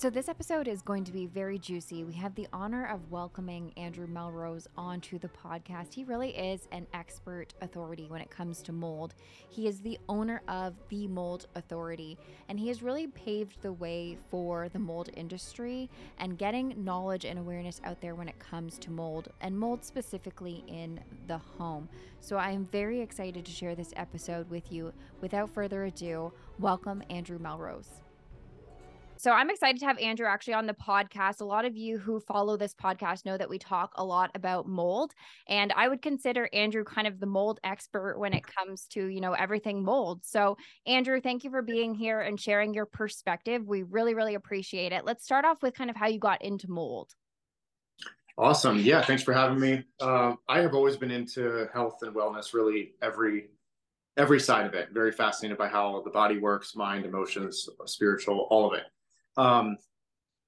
So, this episode is going to be very juicy. We have the honor of welcoming Andrew Melrose onto the podcast. He really is an expert authority when it comes to mold. He is the owner of the Mold Authority, and he has really paved the way for the mold industry and getting knowledge and awareness out there when it comes to mold, and mold specifically in the home. So, I am very excited to share this episode with you. Without further ado, welcome Andrew Melrose. So I'm excited to have Andrew actually on the podcast. A lot of you who follow this podcast know that we talk a lot about mold, and I would consider Andrew kind of the mold expert when it comes to, you know, everything mold. So, Andrew, thank you for being here and sharing your perspective. We really really appreciate it. Let's start off with kind of how you got into mold. Awesome. Yeah, thanks for having me. Uh, I have always been into health and wellness, really every every side of it. Very fascinated by how the body works, mind, emotions, spiritual, all of it. Um,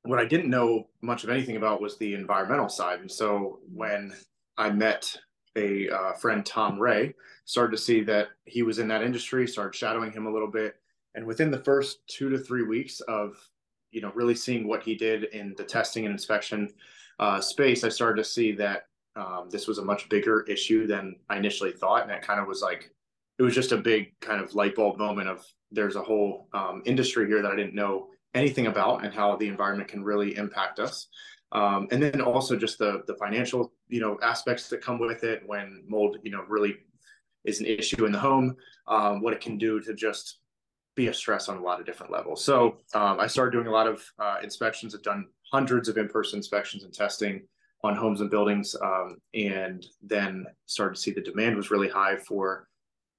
what I didn't know much of anything about was the environmental side. And so when I met a uh, friend, Tom Ray, started to see that he was in that industry, started shadowing him a little bit. And within the first two to three weeks of, you know, really seeing what he did in the testing and inspection uh, space, I started to see that um, this was a much bigger issue than I initially thought. And it kind of was like, it was just a big kind of light bulb moment of there's a whole um, industry here that I didn't know anything about and how the environment can really impact us. Um, and then also just the the financial you know aspects that come with it when mold you know really is an issue in the home, um, what it can do to just be a stress on a lot of different levels. So um, I started doing a lot of uh, inspections. I've done hundreds of in-person inspections and testing on homes and buildings, um, and then started to see the demand was really high for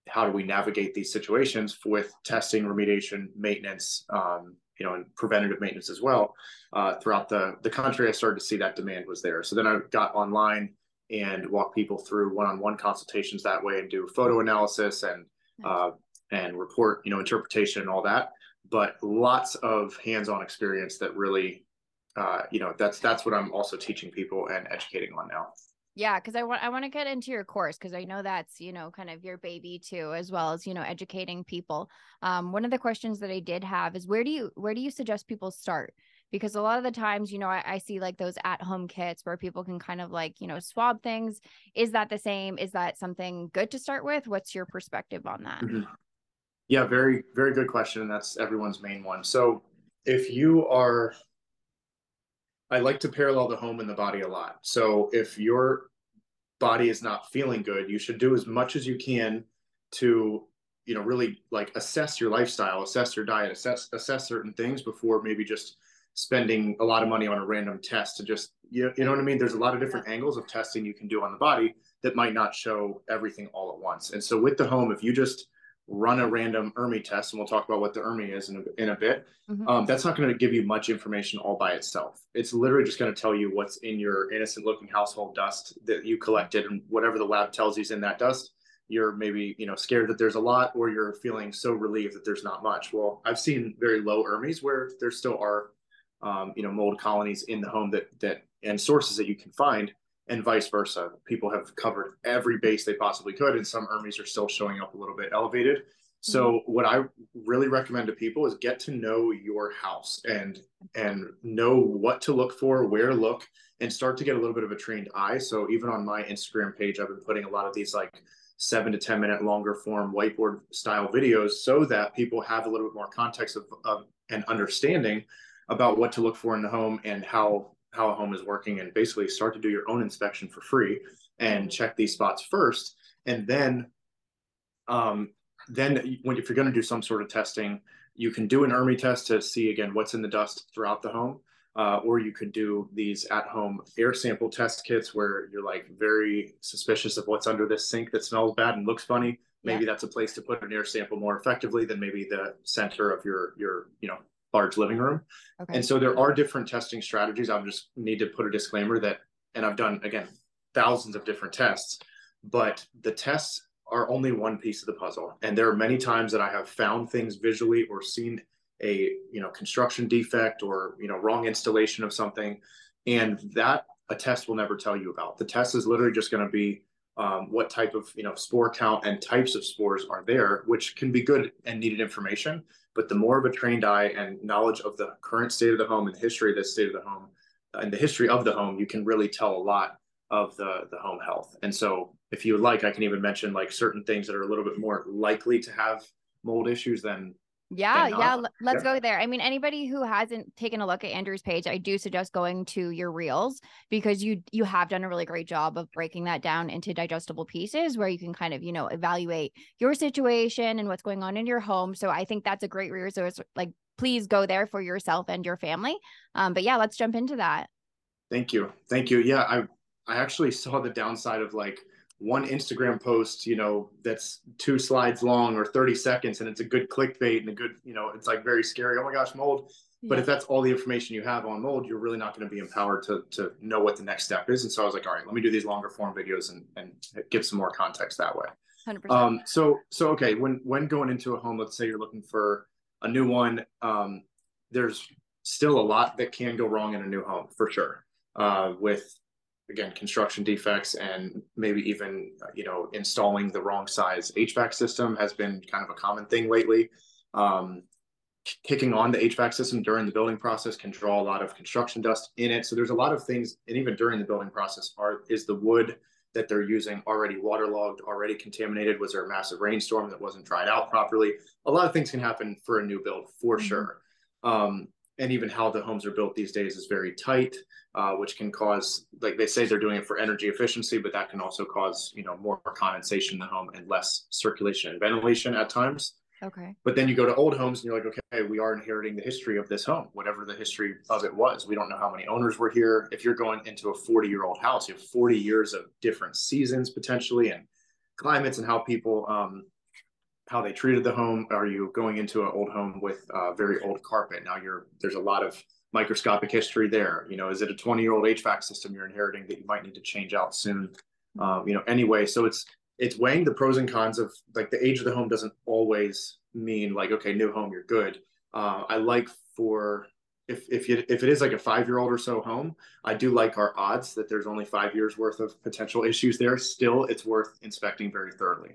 how do we navigate these situations with testing, remediation, maintenance, um, you know, and preventative maintenance as well. Uh, throughout the the country, I started to see that demand was there. So then I got online and walk people through one-on-one consultations that way, and do photo analysis and uh, and report, you know, interpretation and all that. But lots of hands-on experience that really, uh, you know, that's that's what I'm also teaching people and educating on now. Yeah, because I want I want to get into your course because I know that's you know kind of your baby too, as well as you know educating people. Um, one of the questions that I did have is where do you where do you suggest people start? Because a lot of the times, you know, I, I see like those at home kits where people can kind of like you know swab things. Is that the same? Is that something good to start with? What's your perspective on that? Mm-hmm. Yeah, very very good question, and that's everyone's main one. So if you are I like to parallel the home and the body a lot. So if your body is not feeling good, you should do as much as you can to, you know, really like assess your lifestyle, assess your diet, assess assess certain things before maybe just spending a lot of money on a random test to just you, you know what I mean? There's a lot of different angles of testing you can do on the body that might not show everything all at once. And so with the home, if you just run a random ERMI test, and we'll talk about what the ERMI is in a, in a bit, mm-hmm. um, that's not going to give you much information all by itself. It's literally just going to tell you what's in your innocent looking household dust that you collected, and whatever the lab tells you is in that dust. You're maybe you know scared that there's a lot, or you're feeling so relieved that there's not much. Well, I've seen very low ERMIs where there still are, um, you know, mold colonies in the home that that and sources that you can find and vice versa. People have covered every base they possibly could, and some ERMIs are still showing up a little bit elevated. So mm-hmm. what I really recommend to people is get to know your house and and know what to look for, where to look, and start to get a little bit of a trained eye. So even on my Instagram page, I've been putting a lot of these like seven to 10 minute longer form whiteboard style videos so that people have a little bit more context of, of and understanding about what to look for in the home and how how a home is working and basically start to do your own inspection for free and check these spots first. And then um, then when if you're going to do some sort of testing you can do an ERMI test to see again what's in the dust throughout the home. Uh, or you could do these at home air sample test kits where you're like very suspicious of what's under this sink that smells bad and looks funny. Maybe yeah. that's a place to put an air sample more effectively than maybe the center of your your you know large living room. Okay. And so there are different testing strategies. I just need to put a disclaimer that, and I've done again thousands of different tests, but the tests are only one piece of the puzzle. And there are many times that I have found things visually or seen a you know construction defect or you know wrong installation of something, and that a test will never tell you about. The test is literally just going to be um, what type of you know spore count and types of spores are there, which can be good and needed information. But the more of a trained eye and knowledge of the current state of the home and the history of the state of the home uh, and the history of the home, you can really tell a lot of the the home health. And so, if you would like, I can even mention like certain things that are a little bit more likely to have mold issues than yeah, yeah. Let's yeah. go there. I mean, anybody who hasn't taken a look at Andrew's page, I do suggest going to your reels because you you have done a really great job of breaking that down into digestible pieces where you can kind of you know evaluate your situation and what's going on in your home. So I think that's a great resource. Like, please go there for yourself and your family. Um, but yeah, let's jump into that. Thank you, thank you. Yeah, I I actually saw the downside of like one Instagram post, you know, that's two slides long or 30 seconds and it's a good clickbait and a good, you know, it's like very scary. Oh my gosh, mold. Yeah. But if that's all the information you have on mold, you're really not going to be empowered to, to know what the next step is. And so I was like, all right, let me do these longer form videos and, and give some more context that way. 100%. Um, so, so, okay. When, when going into a home, let's say you're looking for a new one, um, there's still a lot that can go wrong in a new home for sure. Uh, with again construction defects and maybe even you know installing the wrong size HVAC system has been kind of a common thing lately. Um, kicking on the HVAC system during the building process can draw a lot of construction dust in it. So there's a lot of things, and even during the building process, are is the wood that they're using already waterlogged, already contaminated? Was there a massive rainstorm that wasn't dried out properly? A lot of things can happen for a new build for mm-hmm. sure. Um, and even how the homes are built these days is very tight, uh, which can cause, like they say, they're doing it for energy efficiency, but that can also cause, you know, more condensation in the home and less circulation and ventilation at times. Okay. But then you go to old homes and you're like, okay, we are inheriting the history of this home, whatever the history of it was. We don't know how many owners were here. If you're going into a 40 year old house, you have 40 years of different seasons potentially and climates and how people um, how they treated the home? Are you going into an old home with uh, very old carpet? Now you're there's a lot of microscopic history there. You know, is it a 20 year old HVAC system you're inheriting that you might need to change out soon? Um, you know, anyway, so it's it's weighing the pros and cons of like the age of the home doesn't always mean like okay, new home, you're good. Uh, I like for if if you if it is like a five year old or so home, I do like our odds that there's only five years worth of potential issues there. Still, it's worth inspecting very thoroughly.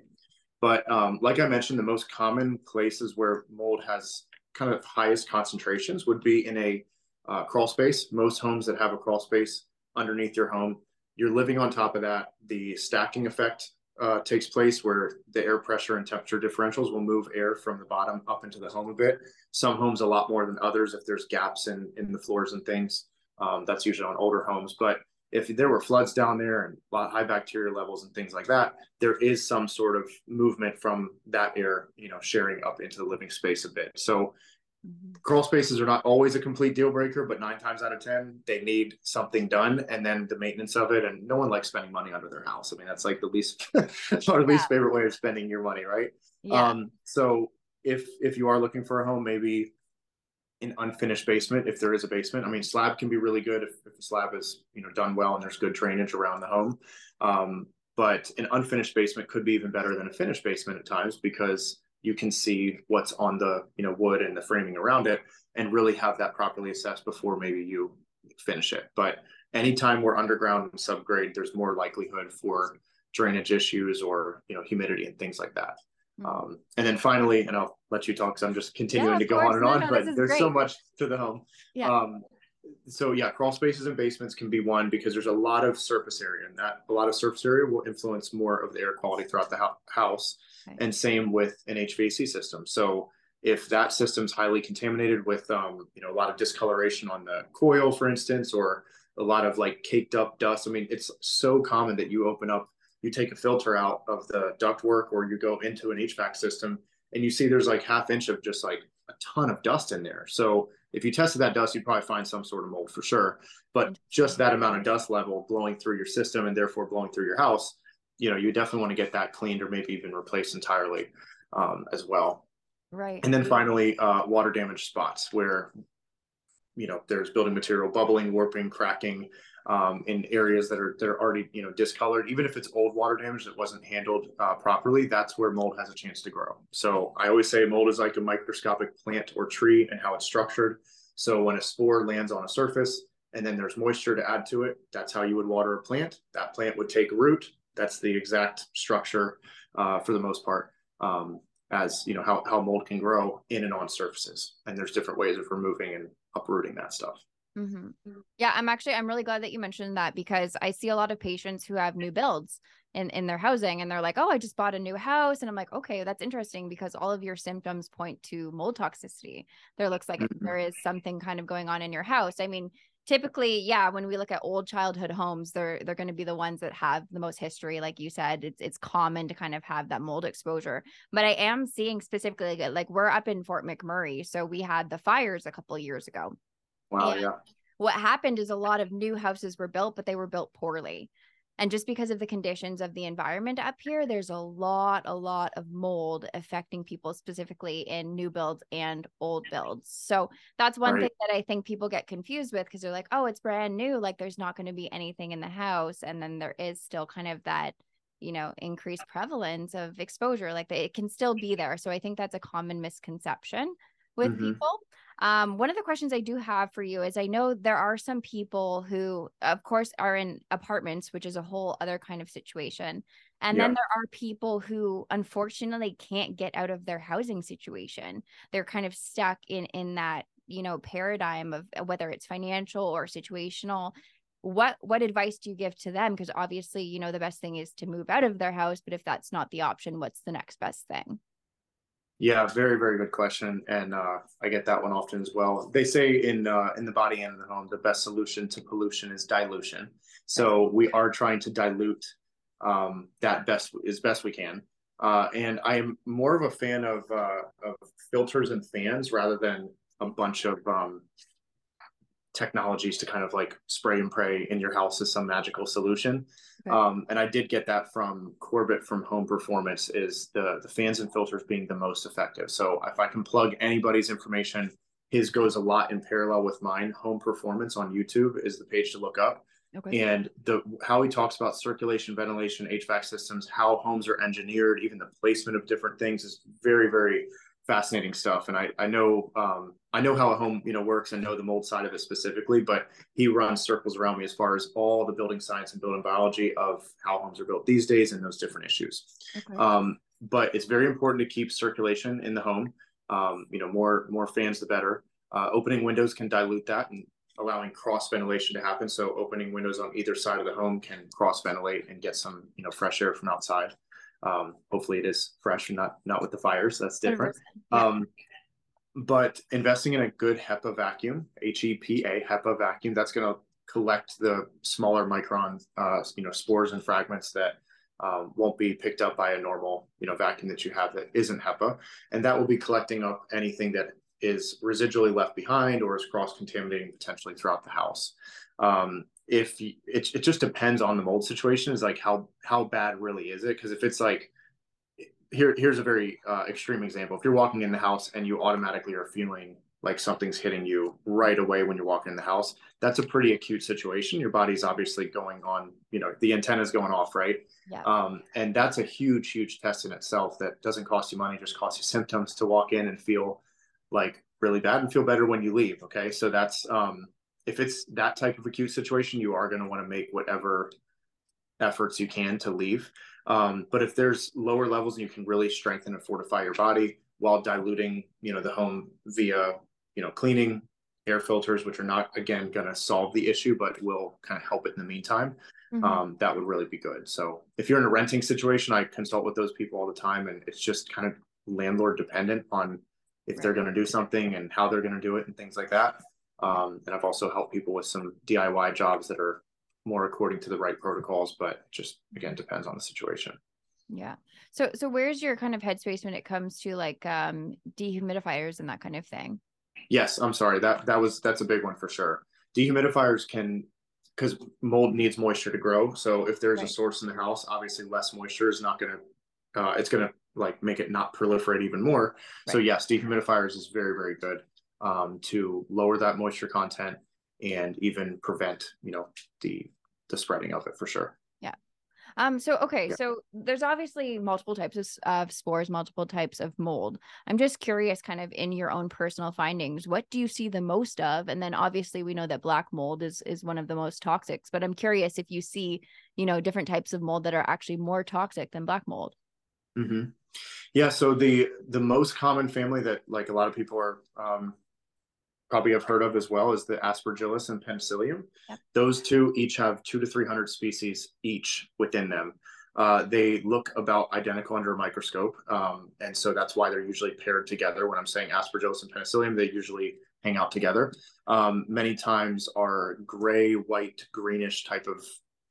But um, like I mentioned, the most common places where mold has kind of highest concentrations would be in a uh, crawl space. Most homes that have a crawl space underneath your home, you're living on top of that. The stacking effect uh, takes place where the air pressure and temperature differentials will move air from the bottom up into the home a bit. Some homes a lot more than others if there's gaps in in the floors and things. Um, that's usually on older homes, but if there were floods down there and high bacteria levels and things like that, there is some sort of movement from that air, you know, sharing up into the living space a bit. So mm-hmm. crawl spaces are not always a complete deal breaker, but nine times out of 10, they need something done and then the maintenance of it. And no one likes spending money under their house. I mean, that's like the least, our yeah. least favorite way of spending your money. Right. Yeah. Um, so if, if you are looking for a home, maybe an unfinished basement if there is a basement. I mean, slab can be really good if, if the slab is you know done well and there's good drainage around the home. Um, but an unfinished basement could be even better than a finished basement at times because you can see what's on the you know wood and the framing around it and really have that properly assessed before maybe you finish it. But anytime we're underground and subgrade, there's more likelihood for drainage issues or you know humidity and things like that. Mm-hmm. Um, and then finally, and I'll let you talk because I'm just continuing yeah, to go course. on and no, on, no, but there's great. so much to the home. Yeah. Um, so yeah, crawl spaces and basements can be one because there's a lot of surface area, and that a lot of surface area will influence more of the air quality throughout the ho- house. Okay. And same with an HVAC system. So if that system's highly contaminated with um, you know a lot of discoloration on the coil, for instance, or a lot of like caked up dust. I mean, it's so common that you open up you take a filter out of the ductwork or you go into an HVAC system and you see there's like half inch of just like a ton of dust in there. So if you tested that dust, you'd probably find some sort of mold for sure. But just that amount of dust level blowing through your system and therefore blowing through your house, you know, you definitely want to get that cleaned or maybe even replaced entirely um, as well. Right. And then finally, uh, water damage spots where, you know, there's building material bubbling, warping, cracking, um, in areas that are that are already you know discolored. Even if it's old water damage that wasn't handled uh, properly, that's where mold has a chance to grow. So I always say mold is like a microscopic plant or tree and how it's structured. So when a spore lands on a surface and then there's moisture to add to it, that's how you would water a plant. That plant would take root. that's the exact structure uh, for the most part. Um, as you know how, how mold can grow in and on surfaces and there's different ways of removing and uprooting that stuff mm-hmm. yeah i'm actually i'm really glad that you mentioned that because i see a lot of patients who have new builds in in their housing and they're like oh i just bought a new house. And i'm like okay that's interesting because all of your symptoms point to mold toxicity. There looks like mm-hmm. there is something kind of going on in your house. I mean typically yeah when we look at old childhood homes they're they're going to be the ones that have the most history like you said it's it's common to kind of have that mold exposure. But i am seeing specifically like we're up in fort mcmurray so we had the fires a couple years ago wow and yeah what happened is a lot of new houses were built but they were built poorly and just because of the conditions of the environment up here, there's a lot, a lot of mold affecting people specifically in new builds and old builds. So that's one right. thing that I think people get confused with because they're like, oh, it's brand new. Like there's not going to be anything in the house. And then there is still kind of that, you know, increased prevalence of exposure. Like it can still be there. So I think that's a common misconception with mm-hmm. people. Um, one of the questions I do have for you is I know there are some people who, of course, are in apartments, which is a whole other kind of situation. And yeah. then there are people who unfortunately can't get out of their housing situation. They're kind of stuck in in that, you know, paradigm of uh, whether it's financial or situational. What what advice do you give to them? Because obviously, you know, the best thing is to move out of their house, but if that's not the option, what's the next best thing? Yeah, very, very good question, and uh, I get that one often as well. They say in uh, in the body and the home, the best solution to pollution is dilution. So we are trying to dilute um, that best as best we can. Uh, and I am more of a fan of uh, of filters and fans rather than a bunch of um, technologies to kind of like spray and pray in your house as some magical solution. Okay. Um, and I did get that from Corbett from Home Performance is the the fans and filters being the most effective. So if I can plug anybody's information, his goes a lot in parallel with mine. Home Performance on YouTube is the page to look up. Okay. And the how he talks about circulation, ventilation, HVAC systems, how homes are engineered, even the placement of different things is very, very fascinating stuff. And I, I know um, I know how a home you know works and know the mold side of it specifically, but he runs circles around me as far as all the building science and building biology of how homes are built these days and those different issues. Okay. Um, but it's very important to keep circulation in the home. Um, you know, more more fans the better. Uh, opening windows can dilute that and allowing cross ventilation to happen. So opening windows on either side of the home can cross ventilate and get some you know fresh air from outside. Um, hopefully it is fresh and not not with the fires. That's different. Yeah. Um, but investing in a good HEPA vacuum, H-E-P-A, HEPA vacuum, that's going to collect the smaller micron, uh, you know, spores and fragments that um, won't be picked up by a normal, you know, vacuum that you have that isn't HEPA, and that will be collecting up anything that is residually left behind or is cross contaminating potentially throughout the house. Um, if it, it just depends on the mold situation is like how how bad really is it because if it's like here here's a very uh, extreme example if you're walking in the house and you automatically are feeling like something's hitting you right away when you're walking in the house that's a pretty acute situation your body's obviously going on you know the antenna's going off right yeah. um, and that's a huge huge test in itself that doesn't cost you money just costs you symptoms to walk in and feel like really bad and feel better when you leave okay so that's um, if it's that type of acute situation, you are going to want to make whatever efforts you can to leave. Um, but if there's lower levels and you can really strengthen and fortify your body while diluting, you know, the home via, you know, cleaning, air filters, which are not again going to solve the issue, but will kind of help it in the meantime. Mm-hmm. Um, that would really be good. So if you're in a renting situation, I consult with those people all the time, and it's just kind of landlord dependent on if right. they're going to do something and how they're going to do it and things like that. Um, and I've also helped people with some DIY jobs that are more according to the right protocols, but just again depends on the situation. Yeah. So so where's your kind of headspace when it comes to like um dehumidifiers and that kind of thing? Yes, I'm sorry. That that was that's a big one for sure. Dehumidifiers can because mold needs moisture to grow. So if there's right. a source in the house, obviously less moisture is not gonna uh, it's gonna like make it not proliferate even more. Right. So yes, dehumidifiers is very, very good um, to lower that moisture content and even prevent, you know, the the spreading of it for sure. Yeah. Um, so okay, Yeah. so there's obviously multiple types of, of spores, multiple types of mold. I'm just curious, kind of in your own personal findings, what do you see the most of? And then obviously we know that black mold is is one of the most toxic, but I'm curious if you see, you know, different types of mold that are actually more toxic than black mold. hmm Yeah, so the the most common family that like a lot of people are um, probably have heard of as well is the Aspergillus and Penicillium. Yep. Those two each have two to three hundred species each within them. Uh, they look about identical under a microscope, um, and so that's why they're usually paired together. When I'm saying Aspergillus and Penicillium, they usually hang out together. Um, many times are gray, white, greenish type of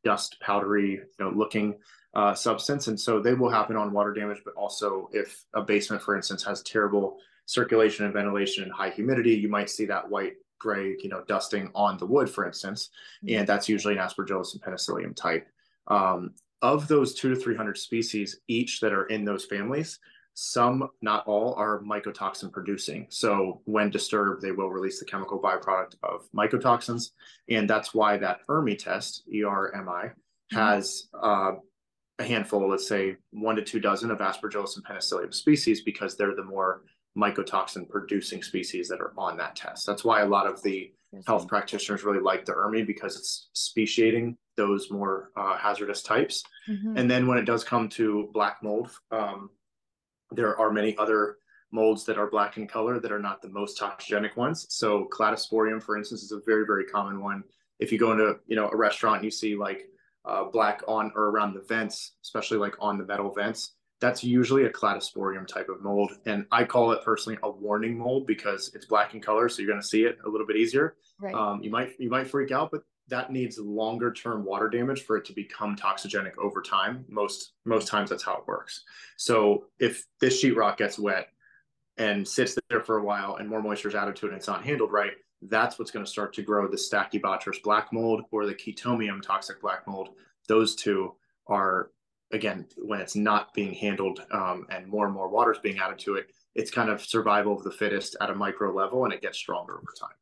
dust, powdery, you know, looking uh, substance. And so they will happen on water damage, but also if a basement, for instance, has terrible circulation and ventilation and high humidity, you might see that white, gray, you know, dusting on the wood, for instance. Mhm. And that's usually an Aspergillus and Penicillium type. Um, of those two to 300 species each that are in those families, some, not all, are mycotoxin producing. So when disturbed, they will release the chemical byproduct of mycotoxins. And that's why that ERMI test, E R M I, has uh, a handful, let's say one to two dozen of Aspergillus and Penicillium species because they're the more mycotoxin producing species that are on that test. That's why a lot of the health practitioners really like the ERMI because it's speciating those more uh, hazardous types. Mhm. And then when it does come to black mold, um, there are many other molds that are black in color that are not the most toxigenic ones. So cladosporium, for instance, is a very, very common one. If you go into you know a restaurant and you see like uh, black on or around the vents, especially like on the metal vents, that's usually a cladosporium type of mold. And I call it personally a warning mold because it's black in color, so you're going to see it a little bit easier. right. Um, you might you might freak out, but that needs longer term water damage for it to become toxigenic over time. Most most times that's how it works. So if this sheetrock gets wet and sits there for a while and more moisture is added to it and it's not handled right, that's what's going to start to grow the Stachybotrys black mold or the Chaetomium toxic black mold. Those two are again when it's not being handled um, and more and more water is being added to it. It's kind of survival of the fittest at a micro level, and it gets stronger over time.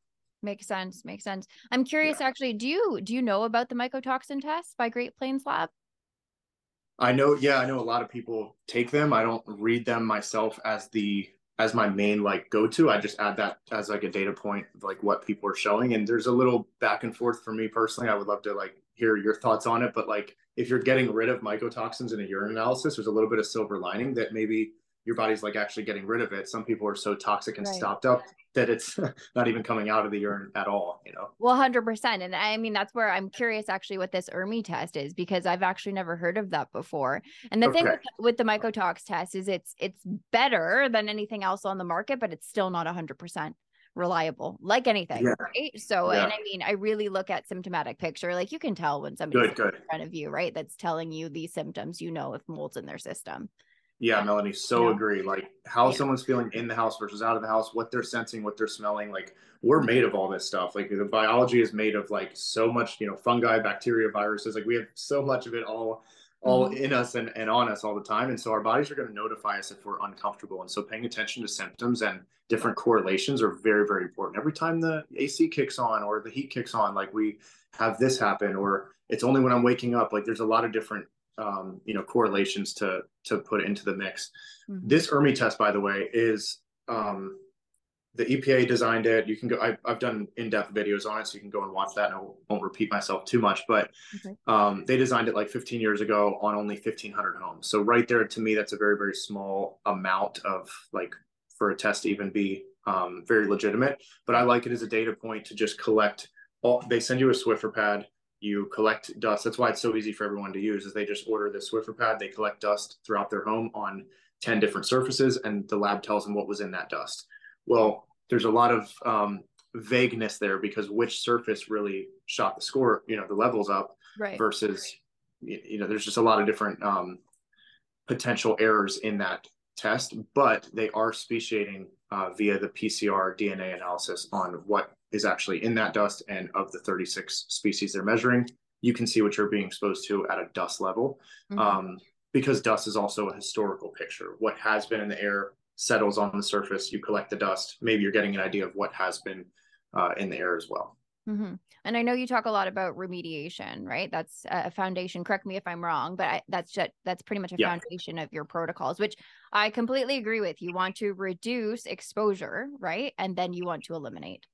Makes sense. Makes sense. I'm curious actually, do you do you know about the mycotoxin test by Great Plains Lab? I know, yeah, I know a lot of people take them. I don't read them myself as the as my main like go to. I just add that as like a data point of like what people are showing. And there's a little back and forth for me personally. I would love to like hear your thoughts on it. But like if you're getting rid of mycotoxins in a urine analysis, there's a little bit of silver lining that maybe your body's like actually getting rid of it. Some people are so toxic and Right. stopped up that it's not even coming out of the urine at all, you know. Well, hundred percent. And I mean, that's where I'm curious actually what this ERMI test is because I've actually never heard of that before. And the thing with, with the mycotox test is it's it's better than anything else on the market, but it's still not hundred percent reliable, like anything. Yeah. Right. So, Yeah. and I mean, I really look at symptomatic picture. Like you can tell when somebody's Good, good. in front of you, right? That's telling you these symptoms. You know if mold's in their system. Yeah, Melanie, so agree. Like how Yeah. someone's feeling in the house versus out of the house, what they're sensing, what they're smelling. Like we're made of all this stuff. Like the biology is made of like so much, you know, fungi, bacteria, viruses. Like we have so much of it all all in us and, and on us all the time. And so our bodies are going to notify us if we're uncomfortable. And so paying attention to symptoms and different correlations are very, very important. Every time the AC kicks on or the heat kicks on, like we have this happen, or it's only when I'm waking up. Like there's a lot of different um, you know, correlations to to put into the mix. Mhm. This ERMI test, by the way, is um, the EPA designed it. You can go. I, I've done in-depth videos on it, so you can go and watch that. And I won't repeat myself too much, but Okay. um, they designed it like 15 years ago on only 1,500 homes. So right there, to me, that's a very very small amount of like for a test to even be um, very legitimate. But I like it as a data point to just collect. All they send you a Swiffer pad. You collect dust. That's why it's so easy for everyone to use. Is they just order the Swiffer pad. They collect dust throughout their home on 10 different surfaces, and the lab tells them what was in that dust. Well, there's a lot of um, vagueness there because which surface really shot the score, you know, the levels up Right. versus, y- you know, there's just a lot of different um, potential errors in that test, but they are speciating uh, via the PCR DNA analysis on what is actually in that dust and of the 36 species they're measuring. You can see what you're being exposed to at a dust level Mhm. um, because dust is also a historical picture. What has been in the air settles on the surface. You collect the dust. Maybe you're getting an idea of what has been uh, in the air as well. Mm-hmm. And I know you talk a lot about remediation, right? That's a foundation. Correct me if I'm wrong, but I, that's just, that's pretty much a yeah. foundation of your protocols, which I completely agree with. You want to reduce exposure, right? And then you want to eliminate.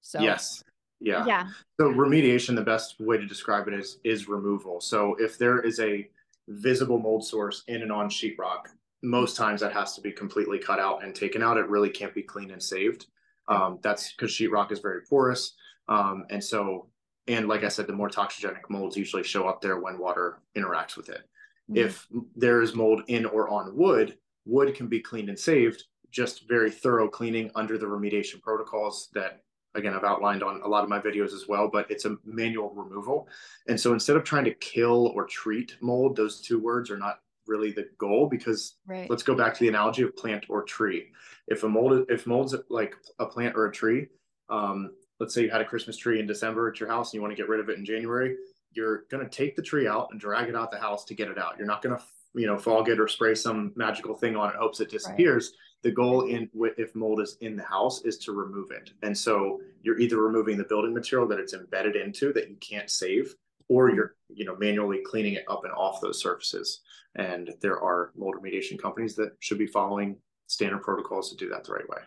So yes, yeah, yeah. So remediation, the best way to describe it is is removal. So if there is a visible mold source in and on sheetrock, most times that has to be completely cut out and taken out. It really can't be cleaned and saved. Um, that's because sheetrock is very porous um, and so, and like I said, the more toxigenic molds usually show up there when water interacts with it. Mm-hmm. If there is mold in or on wood, wood can be cleaned and saved, just very thorough cleaning under the remediation protocols that again I've outlined on a lot of my videos as well, but it's a manual removal. And so instead of trying to kill or treat mold, those two words are not really the goal because right. let's go back to the analogy of plant or tree. If a mold if mold's like a plant or a tree, um, let's say you had a Christmas tree in December at your house and you want to get rid of it in January, you're going to take the tree out and drag it out the house to get it out. You're not going to, you know, fog it or spray some magical thing on it, hopes it disappears. Right. The goal in if mold is in the house is to remove it. And so you're either removing the building material that it's embedded into that you can't save, or you're, you know, manually cleaning it up and off those surfaces. And there are mold remediation companies that should be following standard protocols to do that the right way.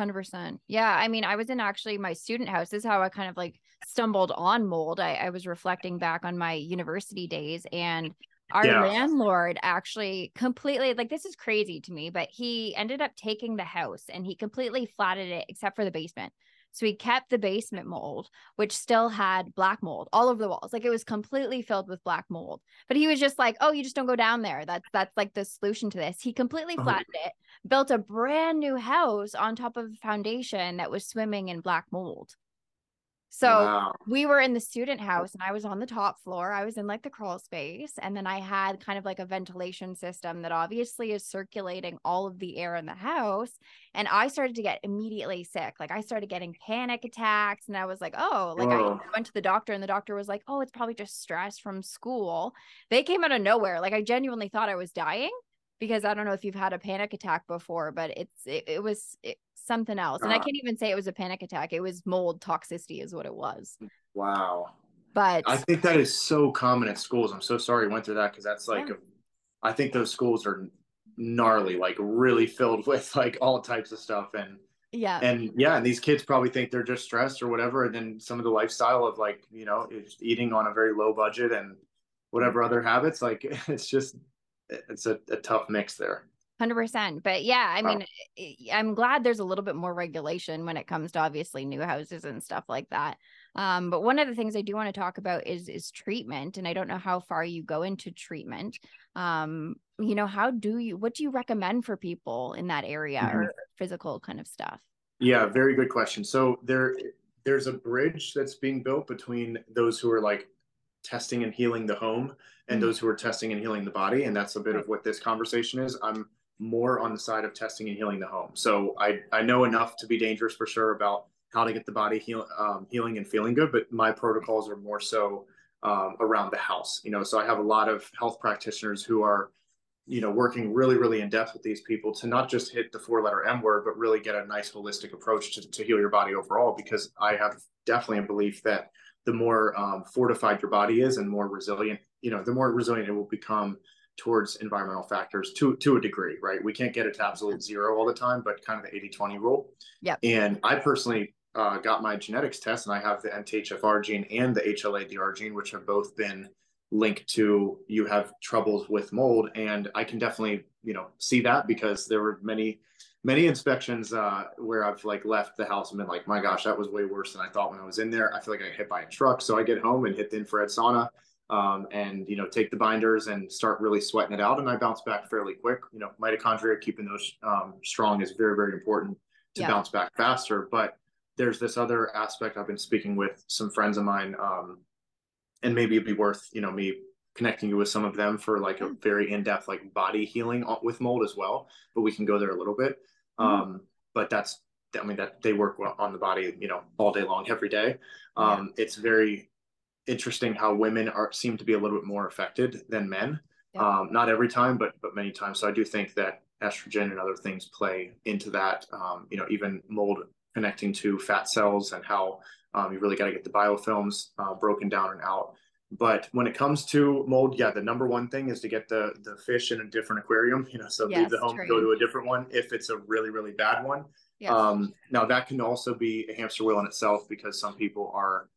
100%. Yeah. I mean, I was in actually my student house. This is how I kind of like stumbled on mold. I, I was reflecting back on my university days and our yeah. landlord actually completely like this is crazy to me, but he ended up taking the house and he completely flatted it except for the basement. So he kept the basement mold, which still had black mold all over the walls. Like it was completely filled with black mold. But he was just like, "Oh, you just don't go down there. That's that's like the solution to this." He completely uh-huh. flattened it, built a brand new house on top of a foundation that was swimming in black mold. So wow. we were in the student house and I was on the top floor. I was in like the crawl space. And then I had kind of like a ventilation system that obviously is circulating all of the air in the house. And I started to get immediately sick. Like I started getting panic attacks. And I was like, oh, like Whoa. I went to the doctor and the doctor was like, oh, it's probably just stress from school. They came out of nowhere. Like I genuinely thought I was dying because I don't know if you've had a panic attack before, but it's it, it was it, something else. And uh, I can't even say it was a panic attack. It was mold toxicity is what it was. Wow. But I think that is so common at schools. I'm so sorry you went through that because that's like yeah. a, I think those schools are gnarly, like really filled with like all types of stuff and yeah and yeah and these kids probably think they're just stressed or whatever and then some of the lifestyle of like you know eating on a very low budget and whatever other habits like it's just it's a, a tough mix there. 100% but yeah i mean i'm glad there's a little bit more regulation when it comes to obviously new houses and stuff like that. Um, but one of the things i do want to talk about is is treatment and i don't know how far you go into treatment. Um, you know how do you what do you recommend for people in that area mm-hmm. or physical kind of stuff? Yeah very good question. So there there's a bridge that's being built between those who are like testing and healing the home and mm-hmm. those who are testing and healing the body. And that's a bit of what this conversation is. I'm more on the side of testing and healing the home. So I, I know enough to be dangerous for sure about how to get the body heal, um, healing and feeling good, but my protocols are more so um, around the house. You know, so I have a lot of health practitioners who are, you know, working really, really in depth with these people to not just hit the four letter M word, but really get a nice holistic approach to, to heal your body overall. Because I have definitely a belief that the more um, fortified your body is and more resilient, you know, the more resilient it will become towards environmental factors to to a degree, right? We can't get it to absolute zero all the time, but kind of the 80-20 rule. Yeah. And I personally uh, got my genetics test and I have the MTHFR gene and the HLA-DR gene, which have both been linked to you have troubles with mold. And I can definitely, you know, see that because there were many many inspections uh, where I've like left the house and been like, my gosh, that was way worse than I thought when I was in there. I feel like I got hit by a truck. So I get home and hit the infrared sauna um, and, you know, take the binders and start really sweating it out. And I bounce back fairly quick. You know, mitochondria, keeping those um, strong is very, very important to yeah. bounce back faster. But there's this other aspect I've been speaking with some friends of mine. Um, and maybe it'd be worth, you know, me connecting you with some of them for like a very in-depth like body healing with mold as well but we can go there a little bit. Um, but that's, I mean, that they work on the body, you know, all day long, every day. Um, yeah. It's very interesting how women are seem to be a little bit more affected than men. Yeah. Um, not every time, but but many times. So I do think that estrogen and other things play into that. Um, you know, even mold connecting to fat cells and how Um, you really got to get the biofilms uh, broken down and out. But when it comes to mold, yeah, the number one thing is to get the the fish in a different aquarium. You know, so yes, leave the home, go to a different one if it's a really really bad one. Yes. Um, now that can also be a hamster wheel in itself because some people are.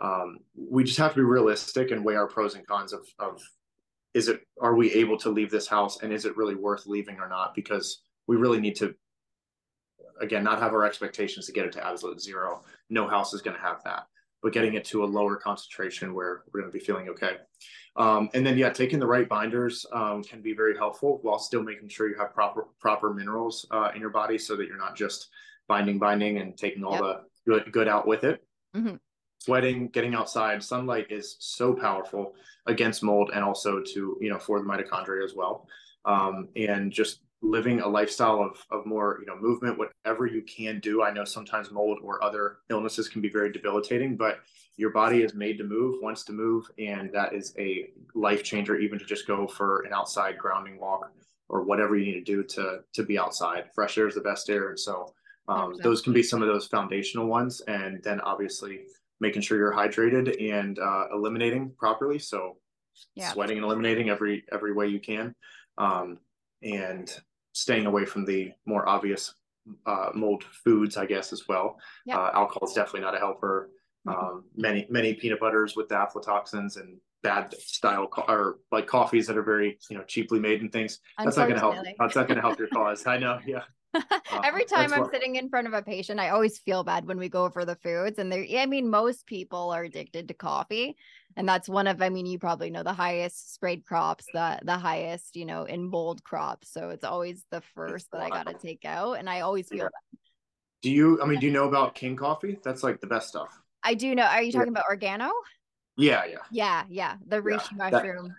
Um, we just have to be realistic and weigh our pros and cons of of is it are we able to leave this house and is it really worth leaving or not because we really need to again not have our expectations to get it to absolute zero no house is going to have that but getting it to a lower concentration where we're going to be feeling okay um, and then yeah taking the right binders um, can be very helpful while still making sure you have proper proper minerals uh, in your body so that you're not just binding binding and taking all yep. the good good out with it mm-hmm sweating, getting outside, sunlight is so powerful against mold and also to, you know, for the mitochondria as well. Um, and just living a lifestyle of, of more, you know, movement, whatever you can do. I know sometimes mold or other illnesses can be very debilitating, but your body is made to move, wants to move. And that is a life changer, even to just go for an outside grounding walk or whatever you need to do to, to be outside. Fresh air is the best air. And so um, those can be some of those foundational ones. And then obviously making sure you're hydrated and uh, eliminating properly. So yeah. sweating and eliminating every every way you can, um, and staying away from the more obvious uh, mold foods, I guess, as well. Yeah. Uh, alcohol is definitely not a helper. Mm-hmm. Um, many many peanut butters with the aflatoxins and bad style co- or like coffees that are very you know cheaply made and things. That's not going to help. That's not going to help your cause. I know. Yeah. Uh, Every time I'm what... sitting in front of a patient, I always feel bad when we go over the foods. And they I mean, most people are addicted to coffee. And that's one of, I mean, you probably know the highest sprayed crops, the the highest, you know, in bold crops. So it's always the first that I gotta take out. And I always feel yeah. bad. Do you I mean, do you know about King coffee? That's like the best stuff. I do know. Are you talking yeah. about organo? Yeah, yeah. Yeah, yeah. The reishi yeah, mushroom.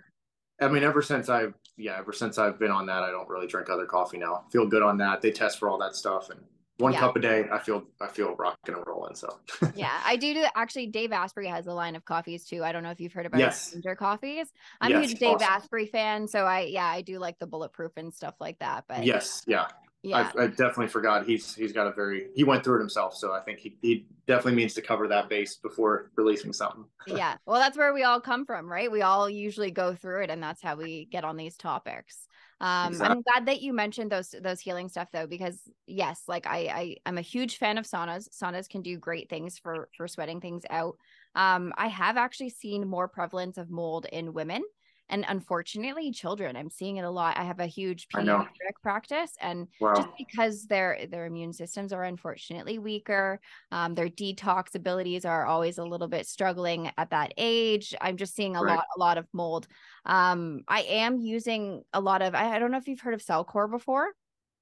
That, I mean, ever since I've yeah, ever since I've been on that, I don't really drink other coffee now. Feel good on that. They test for all that stuff, and one yeah. cup a day, I feel I feel rocking and rolling. So yeah, I do. do actually, Dave Asprey has a line of coffees too. I don't know if you've heard about yes. Danger coffees. I'm yes, a huge Dave awesome. Asprey fan, so I yeah, I do like the bulletproof and stuff like that. But yes, yeah, yeah. I, I, definitely forgot. He's he's got a very he went through it himself, so I think he, he definitely means to cover that base before releasing something. yeah, well, that's where we all come from, right? We all usually go through it, and that's how we get on these topics. Um, exactly. I'm glad that you mentioned those those healing stuff though, because yes, like I I I'm a huge fan of saunas. Saunas can do great things for for sweating things out. Um, I have actually seen more prevalence of mold in women and unfortunately children i'm seeing it a lot i have a huge pediatric practice and wow. just because their their immune systems are unfortunately weaker um, their detox abilities are always a little bit struggling at that age i'm just seeing a right. lot a lot of mold um, i am using a lot of I, I don't know if you've heard of cellcore before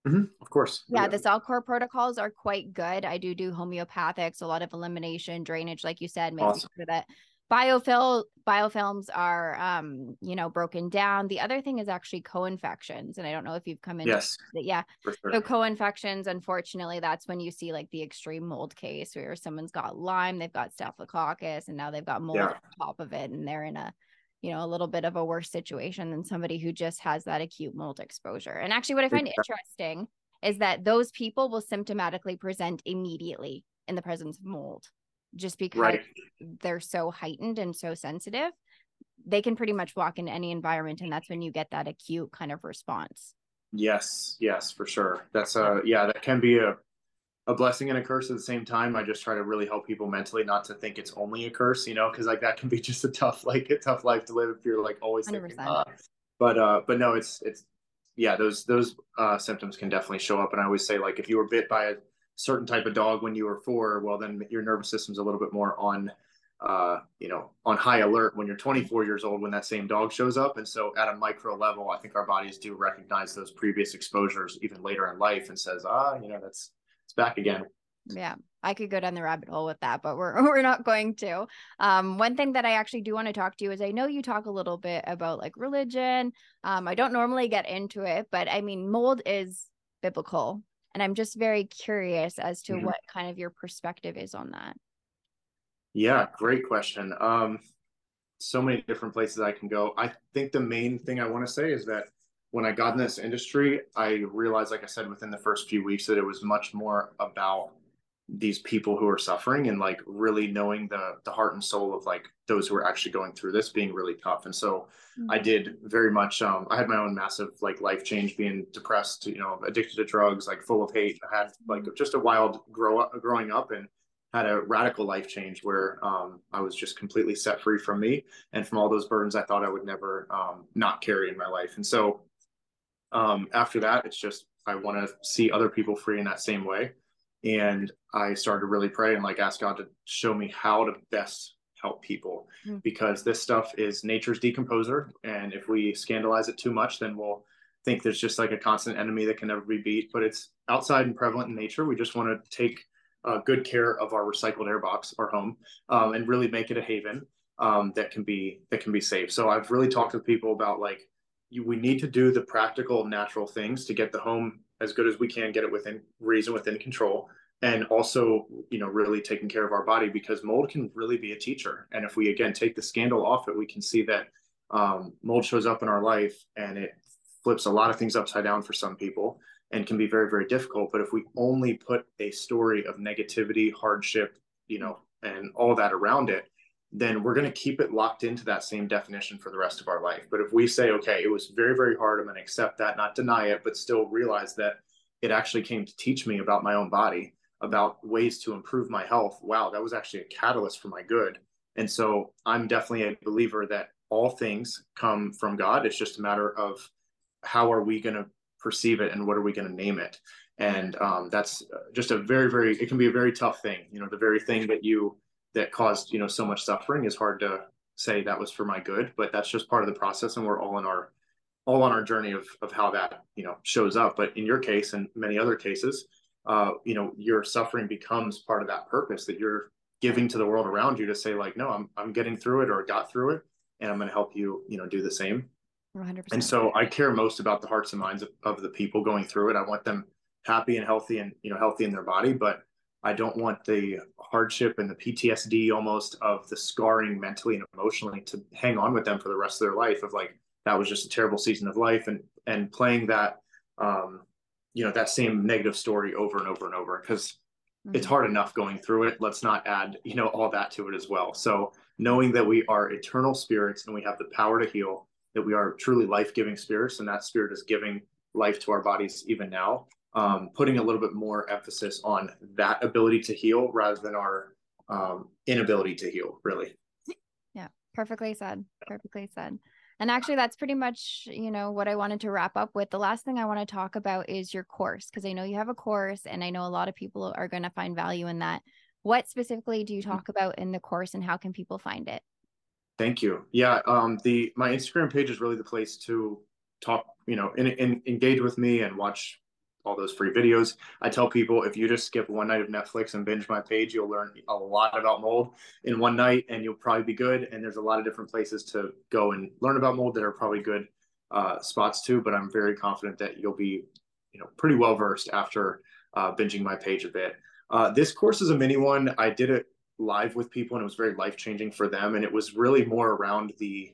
Mm-hmm, of course. Yeah, yeah, the Cellcore protocols are quite good. I do do homeopathics, a lot of elimination, drainage, like you said, making awesome. sure that biofil biofilms are um you know broken down. The other thing is actually co-infections and i don't know if you've come in yes. yeah. Sure. so co-infections unfortunately that's when you see like the extreme mold case where someone's got lyme they've got staphylococcus and now they've got mold yeah. on top of it and they're in a you know a little bit of a worse situation than somebody who just has that acute mold exposure. And actually what i find interesting is that those people will symptomatically present immediately in the presence of mold just because right. they're so heightened and so sensitive they can pretty much walk in any environment and that's when you get that acute kind of response. Yes yes for sure. That's a yeah that can be a a blessing and a curse at the same time. I just try to really help people mentally not to think it's only a curse you know because like that can be just a tough like a tough life to live if you're like always 100%. thinking uh, but uh but no it's it's yeah those those uh symptoms can definitely show up. And i always say like if you were bit by a certain type of dog when you were four, well, then your nervous system's a little bit more on, uh, you know, on high alert when you're 24 years old when that same dog shows up. And so, at a micro level, I think our bodies do recognize those previous exposures even later in life and says, ah, you know, that's it's back again. Yeah, I could go down the rabbit hole with that, but we're we're not going to. Um, one thing that I actually do want to talk to you is I know you talk a little bit about like religion. Um, I don't normally get into it, but I mean, mold is biblical and I'm just very curious as to mm-hmm. what kind of your perspective is on that. Yeah, great question. Um, so many different places I can go. I think the main thing I want to say is that when I got in this industry, I realized, like I said, within the first few weeks, that it was much more about these people who are suffering and like really knowing the the heart and soul of like those who are actually going through this being really tough and so mm-hmm. i did very much um i had my own massive like life change being depressed you know addicted to drugs like full of hate i had like mm-hmm. just a wild grow up growing up and had a radical life change where um, I was just completely set free from me and from all those burdens I thought I would never um, not carry in my life. And so um, after that, it's just I want to see other people free in that same way. And I started to really pray and like ask God to show me how to best help people mm-hmm. because this stuff is nature's decomposer. And if we scandalize it too much, then we'll think there's just like a constant enemy that can never be beat. But it's outside and prevalent in nature. We just want to take uh, good care of our recycled air box, our home, um, and really make it a haven um, that can be that can be safe. So I've really talked to people about like you, we need to do the practical, natural things to get the home as good as we can, get it within reason, within control, and also you know really taking care of our body because mold can really be a teacher. And if we again take the scandal off it, we can see that um, mold shows up in our life and it flips a lot of things upside down for some people and can be very very difficult but if we only put a story of negativity hardship you know and all that around it then we're going to keep it locked into that same definition for the rest of our life. But if we say okay it was very very hard i'm going to accept that not deny it but still realize that it actually came to teach me about my own body about ways to improve my health wow that was actually a catalyst for my good. And so i'm definitely a believer that all things come from god. It's just a matter of how are we going to perceive it and what are we going to name it. And um, that's just a very very it can be a very tough thing you know the very thing that you that caused you know so much suffering is hard to say that was for my good but that's just part of the process and we're all in our all on our journey of of how that you know shows up but in your case and many other cases uh, you know your suffering becomes part of that purpose that you're giving to the world around you to say like no i'm, I'm getting through it or got through it and i'm going to help you you know do the same 100%. And so I care most about the hearts and minds of, of the people going through it. I want them happy and healthy and you know healthy in their body, but I don't want the hardship and the PTSD almost of the scarring mentally and emotionally to hang on with them for the rest of their life of like that was just a terrible season of life. And and playing that um you know that same negative story over and over and over because mm-hmm. it's hard enough going through it. Let's not add you know all that to it as well. So knowing that we are eternal spirits and we have the power to heal that we are truly life-giving spirits and that spirit is giving life to our bodies even now um, putting a little bit more emphasis on that ability to heal rather than our um, inability to heal really. Yeah perfectly said perfectly said. And actually that's pretty much you know what i wanted to wrap up with. The last thing i want to talk about is your course because i know you have a course and i know a lot of people are going to find value in that. What specifically do you mm-hmm. talk about in the course and how can people find it? Thank you. Yeah, um, the my Instagram page is really the place to talk, you know, and, and engage with me and watch all those free videos. I tell people if you just skip one night of Netflix and binge my page, you'll learn a lot about mold in one night, and you'll probably be good. And there's a lot of different places to go and learn about mold that are probably good uh, spots too. But I'm very confident that you'll be, you know, pretty well versed after uh, binging my page a bit. Uh, this course is a mini one. I did it live with people and it was very life changing for them and it was really more around the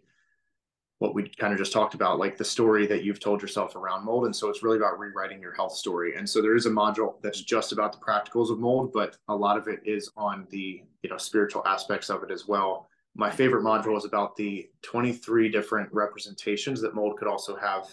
what we kind of just talked about like the story that you've told yourself around mold and so it's really about rewriting your health story. And so there is a module that's just about the practicals of mold but a lot of it is on the you know spiritual aspects of it as well. My favorite module is about the 23 different representations that mold could also have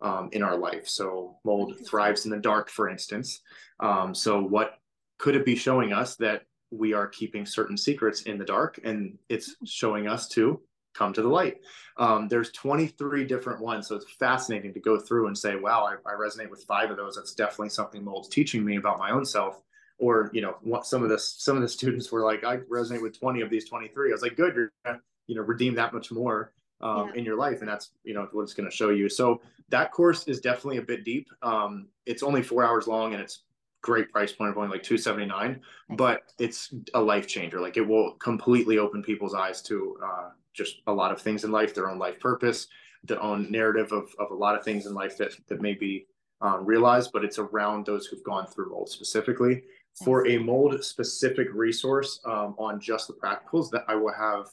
um, in our life. So mold thrives in the dark for instance. Um, so what could it be showing us that we are keeping certain secrets in the dark and it's showing us to come to the light. Um, there's 23 different ones so it's fascinating to go through and say wow I, I, resonate with five of those. That's definitely something mold's teaching me about my own self. Or you know what some of the some of the students were like i resonate with 20 of these 23 i was like good you're gonna you know redeem that much more um, yeah. in your life. And that's you know what it's going to show you. So that course is definitely a bit deep. Um, it's only four hours long and it's great price point of only like 279 but it's a life changer. Like it will completely open people's eyes to uh, just a lot of things in life their own life purpose their own narrative of, of a lot of things in life that that may be um, realized but it's around those who've gone through mold specifically. For a mold specific resource um, on just the practicals that i will have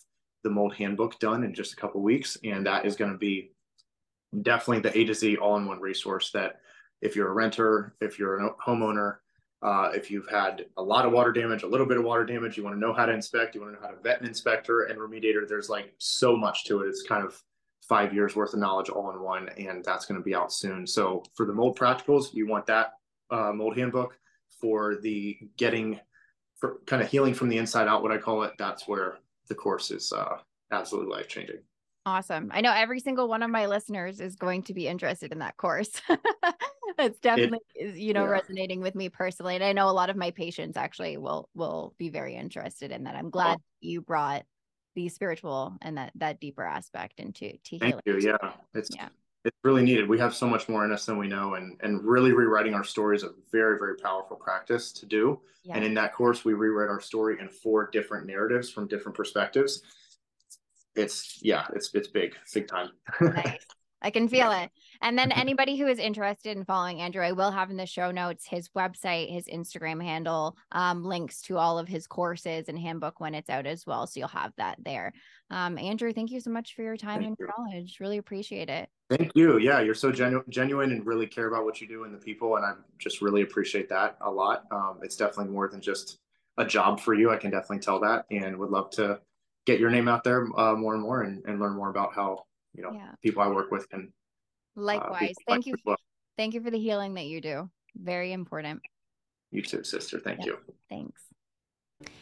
the mold handbook done in just a couple weeks and that is going to be definitely the a to z all-in-one resource that if you're a renter, if you're a homeowner, Uh, if you've had a lot of water damage, a little bit of water damage, you want to know how to inspect, you want to know how to vet an inspector and remediator. There's like so much to it. It's kind of five years worth of knowledge all in one, and that's going to be out soon. So for the mold practicals, you want that uh, mold handbook. For the getting, for kind of healing from the inside out, what I call it, that's where the course is uh, absolutely life changing. Awesome. I know every single one of my listeners is going to be interested in that course. it's definitely it, you know yeah. resonating with me personally and I know a lot of my patients actually will will be very interested in that. I'm oh. glad oh. you brought the spiritual and that that deeper aspect into to Thank healing. you. Yeah. It's yeah. it's really needed. We have so much more in us than we know and and really rewriting our story is a very very powerful practice to do. Yeah. And in that course we rewrite our story in four different narratives from different perspectives it's yeah, it's it's big, big time. nice. I can feel it. And then anybody who is interested in following Andrew, I will have in the show notes his website, his Instagram handle, um, links to all of his courses and handbook when it's out as well. So you'll have that there. Um, Andrew, thank you so much for your time thank and you. knowledge. Really appreciate it. Thank you. Yeah, you're so genu- genuine and really care about what you do and the people. And I just really appreciate that a lot. Um, it's definitely more than just a job for you. I can definitely tell that and would love to get your name out there uh, more and more and, and learn more about how you know yeah. people I work with can. Uh, Likewise, uh, thank you. Well. Thank you for the healing that you do. Very important. You too, sister. Thank you. Thanks.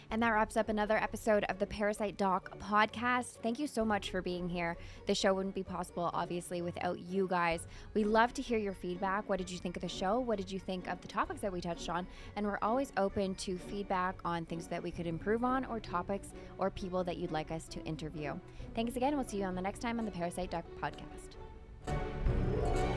And that wraps up another episode of the Parasite Doc podcast. Thank you so much for being here. The show wouldn't be possible, obviously, without you guys. We love to hear your feedback. What did you think of the show? What did you think of the topics that we touched on? And we're always open to feedback on things that we could improve on, or topics, or people that you'd like us to interview. Thanks again. We'll see you on the next time on the Parasite Doc podcast you